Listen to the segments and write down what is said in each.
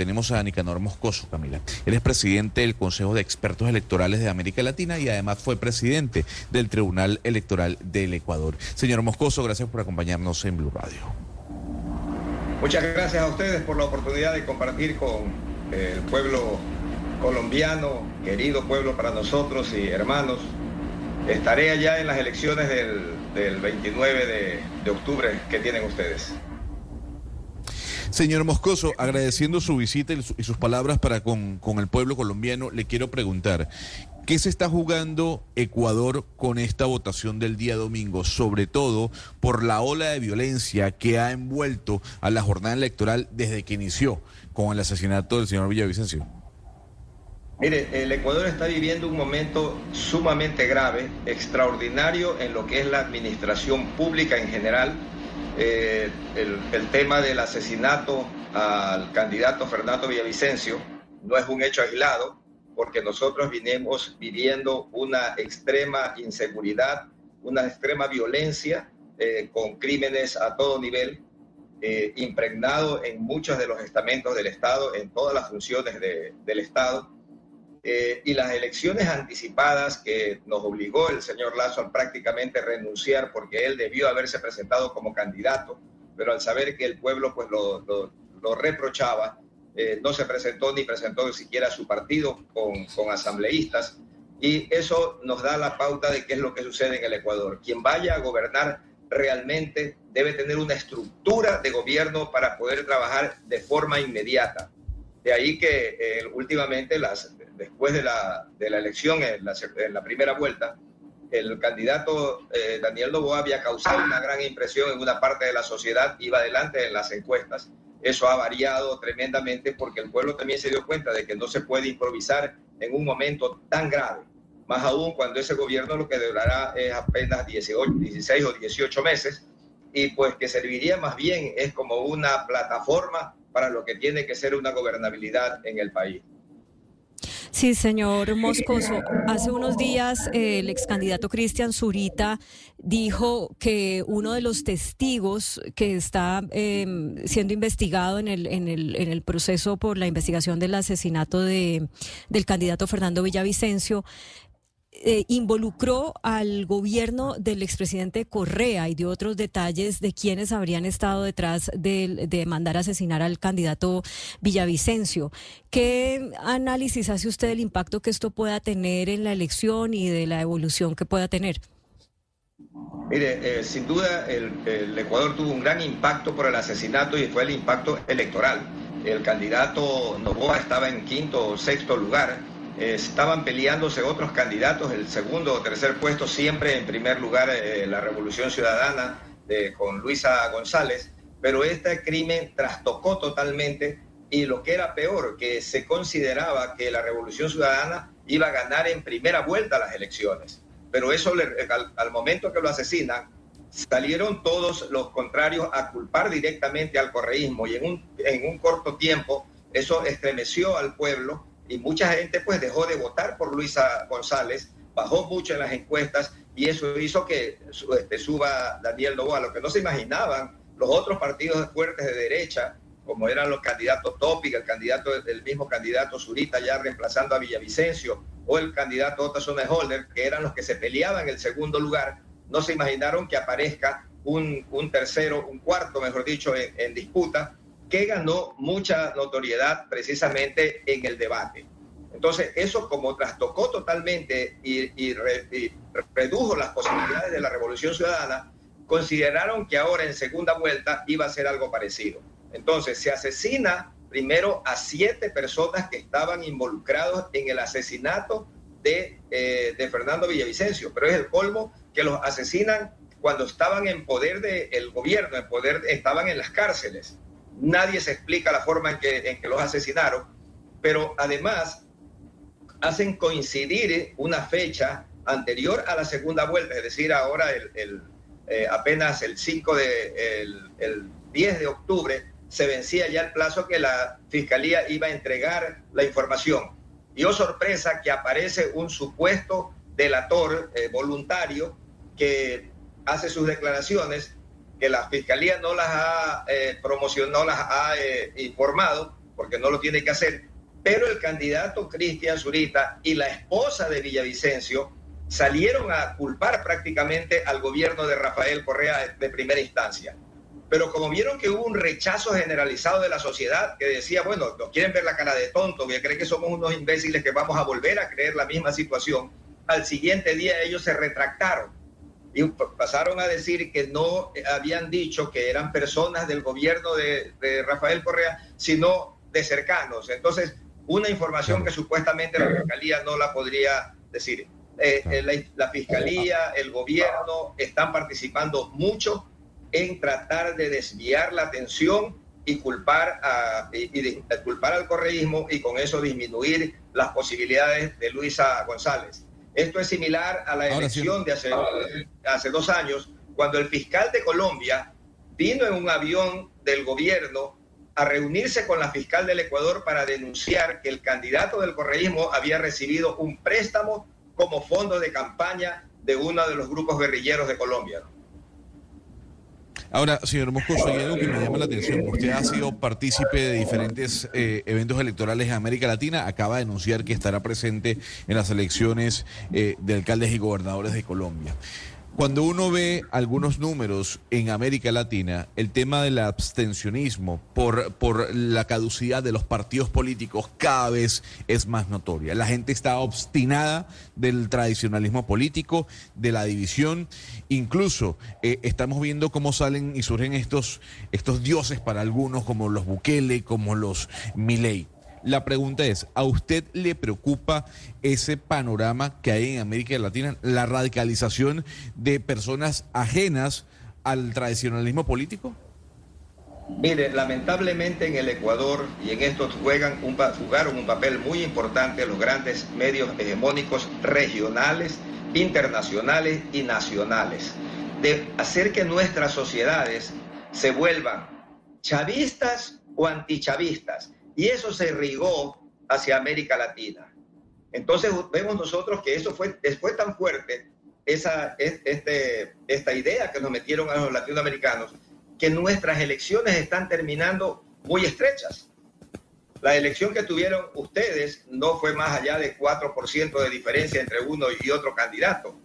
tenemos a Nicanor Moscoso, Camila. Él es presidente del Consejo de Expertos Electorales de América Latina y además fue presidente del Tribunal Electoral del Ecuador. Señor Moscoso, gracias por acompañarnos en Blue Radio. Muchas gracias a ustedes por la oportunidad de compartir con el pueblo colombiano, querido pueblo para nosotros y hermanos. Estaré allá en las elecciones del, 29 de, de octubre que tienen ustedes. Señor Moscoso, agradeciendo su visita y, sus palabras para con, el pueblo colombiano, le quiero preguntar, ¿qué se está jugando Ecuador con esta votación del día domingo? Sobre todo por la ola de violencia que ha envuelto a la jornada electoral desde que inició con el asesinato del señor Villavicencio. Mire, el Ecuador está viviendo un momento sumamente grave, extraordinario en lo que es la administración pública en general eh, el, tema del asesinato al candidato Fernando Villavicencio no es un hecho aislado, porque nosotros vinimos viviendo una extrema inseguridad, una extrema violencia eh, con crímenes a todo nivel, eh, impregnado en muchos de los estamentos del Estado, en todas las funciones del Estado eh, y las elecciones anticipadas que nos obligó el señor Lazo a prácticamente renunciar porque él debió haberse presentado como candidato, pero al saber que el pueblo pues lo, lo, reprochaba, eh, no se presentó ni presentó ni siquiera su partido con, con asambleístas y eso nos da la pauta de qué es lo que sucede en el Ecuador. Quien vaya a gobernar realmente debe tener una estructura de gobierno para poder trabajar de forma inmediata. De ahí que eh, últimamente las, después de la, de la elección, en la, primera vuelta, el candidato eh, Daniel Novoa había causado una gran impresión en una parte de la sociedad, iba adelante en las encuestas. Eso ha variado tremendamente porque el pueblo también se dio cuenta de que no se puede improvisar en un momento tan grave, más aún cuando ese gobierno lo que durará es apenas 18, 16 o 18 meses y pues que serviría más bien es como una plataforma para lo que tiene que ser una gobernabilidad en el país. Sí, señor Moscoso. Hace unos días el ex candidato Cristian Zurita dijo que uno de los testigos que está em, siendo investigado en el, en, el, en el proceso por la investigación del asesinato de, del candidato Fernando Villavicencio eh, involucró al gobierno del expresidente Correa y dio otros detalles de quienes habrían estado detrás de, de, mandar asesinar al candidato Villavicencio. ¿Qué análisis hace usted del impacto que esto pueda tener en la elección y de la evolución que pueda tener? Mire, eh, sin duda el, el Ecuador tuvo un gran impacto por el asesinato y fue el impacto electoral. El candidato Novoa estaba en quinto o sexto lugar estaban peleándose otros candidatos, el segundo o tercer puesto, siempre en primer lugar eh, la Revolución Ciudadana con Luisa González, pero este crimen trastocó totalmente y lo que era peor, que se consideraba que la Revolución Ciudadana iba a ganar en primera vuelta las elecciones. Pero eso, al, momento que lo asesinan, salieron todos los contrarios a culpar directamente al correísmo y en un, en un corto tiempo eso estremeció al pueblo y mucha gente pues dejó de votar por Luisa González, bajó mucho en las encuestas y eso hizo que este, suba Daniel Novoa, lo que no se imaginaban los otros partidos fuertes de derecha, como eran los candidatos Topic, el candidato el mismo candidato Zurita ya reemplazando a Villavicencio, o el candidato Otasone Holder, que eran los que se peleaban el segundo lugar, no se imaginaron que aparezca un, tercero, un cuarto, mejor dicho, en disputa, que ganó mucha notoriedad precisamente en el debate. Entonces, eso como trastocó totalmente y, redujo las posibilidades de la revolución ciudadana, consideraron que ahora en segunda vuelta iba a ser algo parecido. Entonces, se asesina primero a siete personas que estaban involucrados en el asesinato de, eh, de Fernando Villavicencio, pero es el colmo que los asesinan cuando estaban en poder del gobierno, en poder, estaban en las cárceles. Nadie se explica la forma en que, los asesinaron, pero además hacen coincidir una fecha anterior a la segunda vuelta, es decir, ahora el, eh, apenas el 5 de, el, 10 de octubre se vencía ya el plazo que la fiscalía iba a entregar la información. Y oh sorpresa que aparece un supuesto delator eh, voluntario que hace sus declaraciones que la fiscalía no las ha eh, promocionado, no las ha eh, informado, porque no lo tiene que hacer, pero el candidato Cristian Zurita y la esposa de Villavicencio salieron a culpar prácticamente al gobierno de Rafael Correa de primera instancia. Pero como vieron que hubo un rechazo generalizado de la sociedad que decía, bueno, nos quieren ver la cara de tonto, que creen que somos unos imbéciles que vamos a volver a creer la misma situación, al siguiente día ellos se retractaron y pasaron a decir que no habían dicho que eran personas del gobierno de, Rafael Correa, sino de cercanos. Entonces, una información que supuestamente la Fiscalía no la podría decir. Eh, eh, la, Fiscalía, el gobierno están participando mucho en tratar de desviar la atención y culpar, a, culpar al correísmo y con eso disminuir las posibilidades de Luisa González. Esto es similar a la elección de hace, hace dos años, cuando el fiscal de Colombia vino en un avión del gobierno a reunirse con la fiscal del Ecuador para denunciar que el candidato del correísmo había recibido un préstamo como fondo de campaña de uno de los grupos guerrilleros de Colombia. Ahora, señor Moscoso, hay algo que me llama la atención. Usted ha sido partícipe de diferentes eh, eventos electorales en América Latina. Acaba de anunciar que estará presente en las elecciones eh, de alcaldes y gobernadores de Colombia. Cuando uno ve algunos números en América Latina, el tema del abstencionismo por, por la caducidad de los partidos políticos cada vez es más notoria. La gente está obstinada del tradicionalismo político, de la división. Incluso eh, estamos viendo cómo salen y surgen estos, estos dioses para algunos, como los Bukele, como los Milei. La pregunta es, ¿a usted le preocupa ese panorama que hay en América Latina, la radicalización de personas ajenas al tradicionalismo político? Mire, lamentablemente en el Ecuador y en esto juegan un, jugaron un papel muy importante los grandes medios hegemónicos regionales, internacionales y nacionales, de hacer que nuestras sociedades se vuelvan chavistas o antichavistas y eso se rigó hacia América Latina. Entonces vemos nosotros que eso fue, después tan fuerte, esa, este, esta idea que nos metieron a los latinoamericanos, que nuestras elecciones están terminando muy estrechas. La elección que tuvieron ustedes no fue más allá de 4% de diferencia entre uno y otro candidato.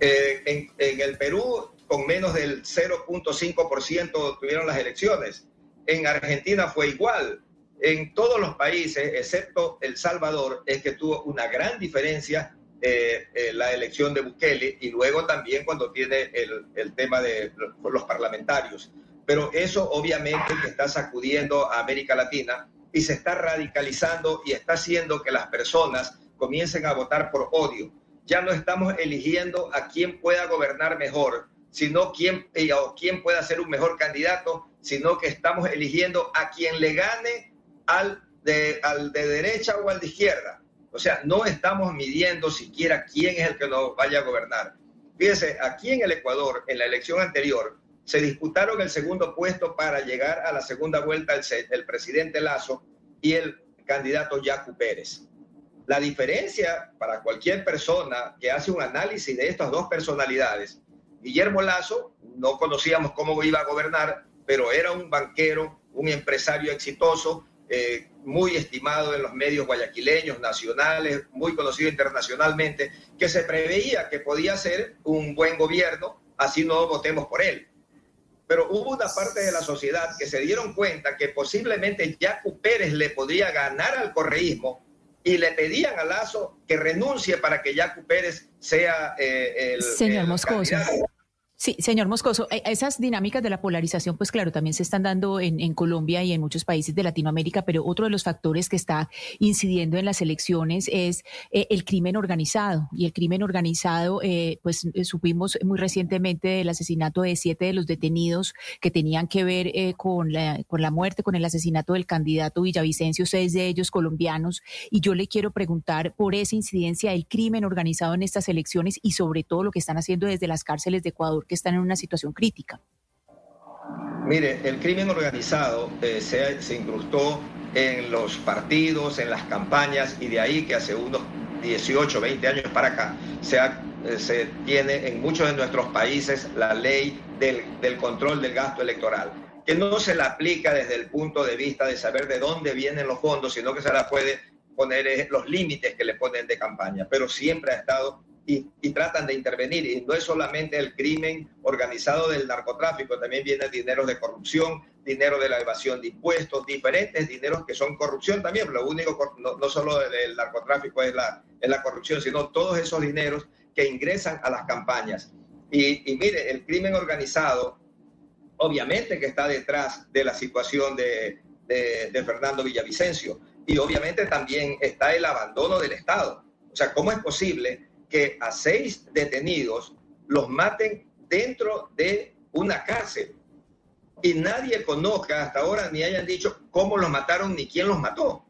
Eh, en, en el Perú, con menos del 0.5% tuvieron las elecciones. En Argentina fue igual en todos los países, excepto El Salvador, es que tuvo una gran diferencia eh, eh, la elección de Bukele y luego también cuando tiene el, tema de los parlamentarios. Pero eso obviamente que está sacudiendo a América Latina y se está radicalizando y está haciendo que las personas comiencen a votar por odio. Ya no estamos eligiendo a quién pueda gobernar mejor, sino quién, eh, o quién pueda ser un mejor candidato, sino que estamos eligiendo a quien le gane al de, al de derecha o al de izquierda. O sea, no estamos midiendo siquiera quién es el que nos vaya a gobernar. Fíjese, aquí en el Ecuador, en la elección anterior, se disputaron el segundo puesto para llegar a la segunda vuelta el, el presidente Lazo y el candidato Yacu Pérez. La diferencia para cualquier persona que hace un análisis de estas dos personalidades, Guillermo Lazo, no conocíamos cómo iba a gobernar, pero era un banquero, un empresario exitoso, eh, muy estimado en los medios guayaquileños, nacionales, muy conocido internacionalmente, que se preveía que podía ser un buen gobierno, así no votemos por él. Pero hubo una parte de la sociedad que se dieron cuenta que posiblemente Yacu Pérez le podría ganar al correísmo y le pedían a Lazo que renuncie para que Yacu Pérez sea eh, el, Señor Moscoso. Sí, señor Moscoso, e, esas dinámicas de la polarización, pues claro, también se están dando en, Colombia y en muchos países de Latinoamérica, pero otro de los factores que está incidiendo en las elecciones es eh, el crimen organizado. Y el crimen organizado, eh, pues eh, supimos muy recientemente del asesinato de siete de los detenidos que tenían que ver con, la, con la muerte, con el asesinato del candidato Villavicencio, seis de ellos colombianos. Y yo le quiero preguntar por esa incidencia del crimen organizado en estas elecciones y sobre todo lo que están haciendo desde las cárceles de Ecuador que están en una situación crítica? Mire, el crimen organizado eh, se, incrustó en los partidos, en las campañas, y de ahí que hace unos 18, 20 años para acá se, eh, se tiene en muchos de nuestros países la ley del, del, control del gasto electoral. que no se la aplica desde el punto de vista de saber de dónde vienen los fondos, sino que se la puede poner eh, los límites que le ponen de campaña, pero siempre ha estado y, tratan de intervenir. Y no es solamente el crimen organizado del narcotráfico, también viene dinero de corrupción, dinero de la evasión de impuestos, diferentes dineros que son corrupción también. Lo único, no, no solo el narcotráfico es la, es la corrupción, sino todos esos dineros que ingresan a las campañas. Y, y mire, el crimen organizado, obviamente que está detrás de la situación de, de, de Fernando Villavicencio. Y obviamente también está el abandono del Estado. O sea, ¿cómo es posible que a seis detenidos los maten dentro de una cárcel y nadie conozca hasta ahora ni hayan dicho cómo los mataron ni quién los mató.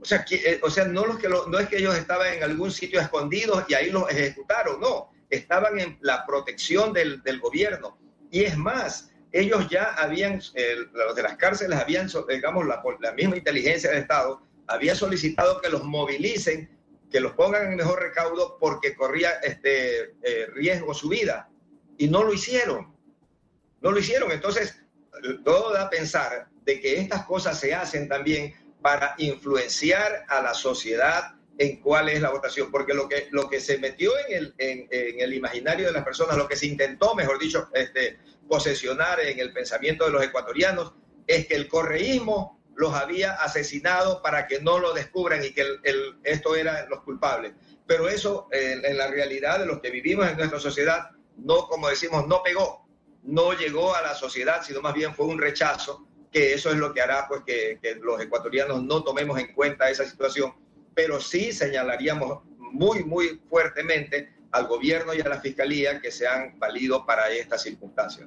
O sea, que, eh, o sea no, los que no es que ellos estaban en algún sitio escondidos y ahí los ejecutaron, no, estaban en la protección del, del gobierno. Y es más, ellos ya habían, eh, los de las cárceles habían, digamos, la, la misma inteligencia del Estado había solicitado que los movilicen que los pongan en mejor recaudo porque corría este eh, riesgo su vida. Y no lo hicieron. No lo hicieron. Entonces, todo da a pensar de que estas cosas se hacen también para influenciar a la sociedad en cuál es la votación, porque lo que, lo que se metió en el, en, el imaginario de las personas, lo que se intentó, mejor dicho, este, posesionar en el pensamiento de los ecuatorianos, es que el correísmo los había asesinado para que no lo descubran y que esto eran los culpables. Pero eso en la realidad de los que vivimos en nuestra sociedad, no, como decimos, no pegó, no llegó a la sociedad, sino más bien fue un rechazo, que eso es lo que hará pues que, que los ecuatorianos no tomemos en cuenta esa situación, pero sí señalaríamos muy, muy fuertemente al gobierno y a la fiscalía que se han valido para esta circunstancia.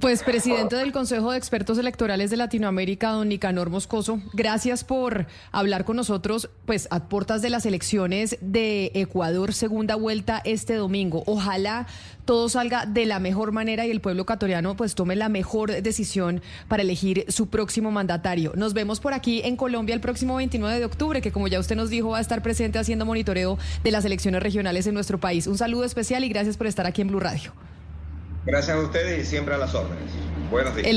Pues, presidente del Consejo de Expertos Electorales de Latinoamérica, don Nicanor Moscoso, gracias por hablar con nosotros, pues a puertas de las elecciones de Ecuador, segunda vuelta este domingo. Ojalá todo salga de la mejor manera y el pueblo ecuatoriano pues tome la mejor decisión para elegir su próximo mandatario. Nos vemos por aquí en Colombia el próximo 29 de octubre, que como ya usted nos dijo va a estar presente haciendo monitoreo de las elecciones regionales en nuestro país. Un saludo especial y gracias por estar aquí en Blue Radio. Gracias a ustedes y siempre a las órdenes. Buenos días.